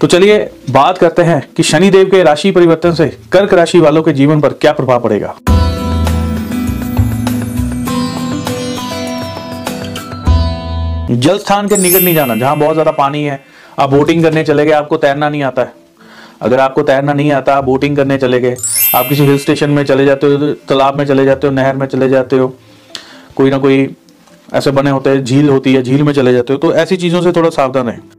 तो चलिए बात करते हैं कि शनिदेव के राशि परिवर्तन से कर्क राशि वालों के जीवन पर क्या प्रभाव पड़ेगा। जल स्थान के निकट नहीं जाना, जहाँ बहुत ज़्यादा पानी है, आप बोटिंग करने चले गए, आपको तैरना नहीं आता है। अगर आपको तैरना नहीं आता, आप बोटिंग करने चले गए, आप किसी हिल स्टेशन में चले जाते हो, तालाब में चले जाते हो, नहर में चले जाते हो, कोई ना कोई ऐसे बने होते हैं, झील होती है, झील में चले जाते हो तो ऐसी चीज़ों से थोड़ा सावधान रहें।